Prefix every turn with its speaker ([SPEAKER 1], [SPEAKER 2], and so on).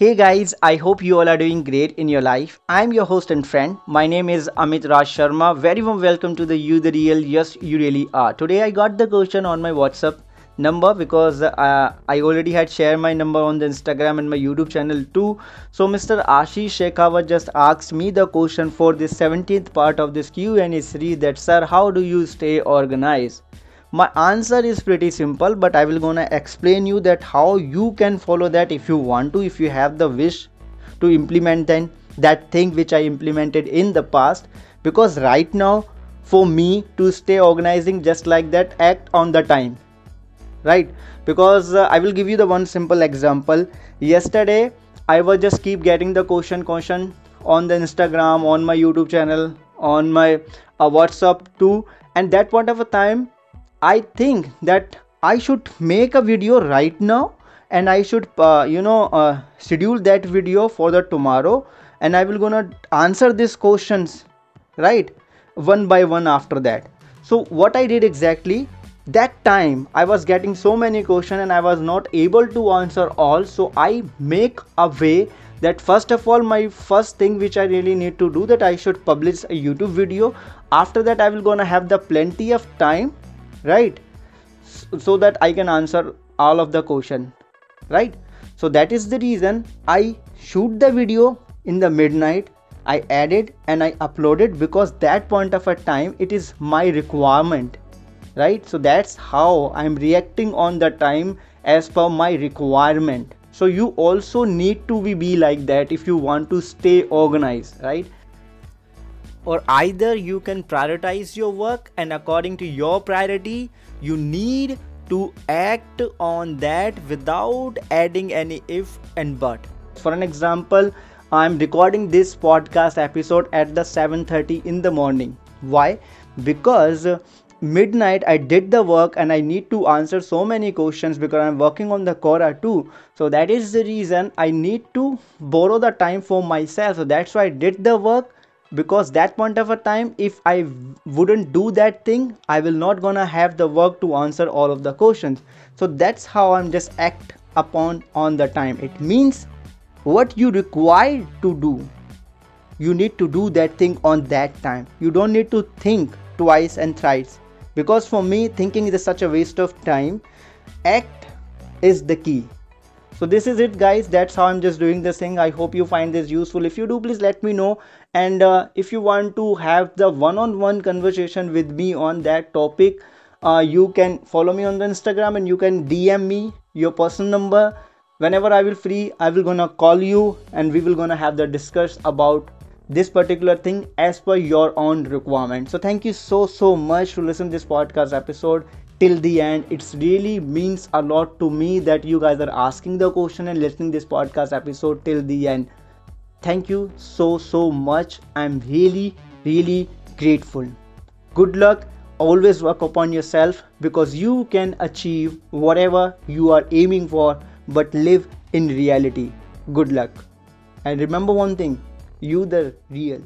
[SPEAKER 1] Hey guys, I hope you all are doing great in your life. I'm your host and friend. My name is Amit Raj Sharma. Very warm welcome to the You the Real Yes You Really Are. Today I got the question on my WhatsApp number because uh, I already had shared my number on the Instagram and my YouTube channel too. So Mr. Ashish Shekhawat just asked me the question for the 17th part of this Q&A series that sir how do you stay organized? My answer is pretty simple but i will gonna explain you that how you can follow that if you want to if you have the wish to implement then that thing which i implemented in the past. Because right now for me to stay organizing just like that act on the time right? Because uh, i will give you the one simple example. Yesterday i was just keep getting the question question on the instagram on my youtube channel on my uh, whatsapp too. And that point of a time I think that I should make a video right now and I should uh, you know uh, schedule that video for the tomorrow and I will gonna answer these questions right one by one after that. So what I did exactly that time I was getting so many questions and I was not able to answer all. So I make a way that first of all my first thing which I really need to do that I should publish a YouTube video. After that I will gonna have the plenty of time right? So that i can answer all of the question. Right? So that is the reason i shoot the video in the midnight. I added and i uploaded because that point of a time it is my requirement. Right? So that's how i'm reacting on the time as per my requirement. So you also need to be, be like that if you want to stay organized. Right or either you can prioritize your work and according to your priority you need to act on that without adding any if and but. For an example i'm recording this podcast episode at the 7:30 in the morning. Why? Because midnight i did the work and i need to answer so many questions because i'm working on the quora too so that is the reason i need to borrow the time for myself. So that's why i did the work because that point of a time if i wouldn't do that thing i will not gonna have the work to answer all of the questions. So that's how i'm just act upon on the time. It means what you require to do you need to do that thing on that time. You don't need to think twice and thrice. Because for me thinking is such a waste of time. Act is the key so this is it guys. That's how i'm just doing this thing. I hope you find this useful. If you do please let me know. And uh, if you want to have the one-on-one -on -one conversation with me on that topic uh, you can follow me on the instagram and you can dm me your personal number. Whenever i will free i will gonna call you and we will gonna have the discuss about this particular thing as per your own requirement. So thank you so so much to listen this podcast episode till the end. It's really means a lot to me that you guys are asking the question and listening this podcast episode till the end. Thank you so so much. I'm really really grateful. Good luck. Always work upon yourself because you can achieve whatever you are aiming for but live in reality. Good luck. And remember one thing you the real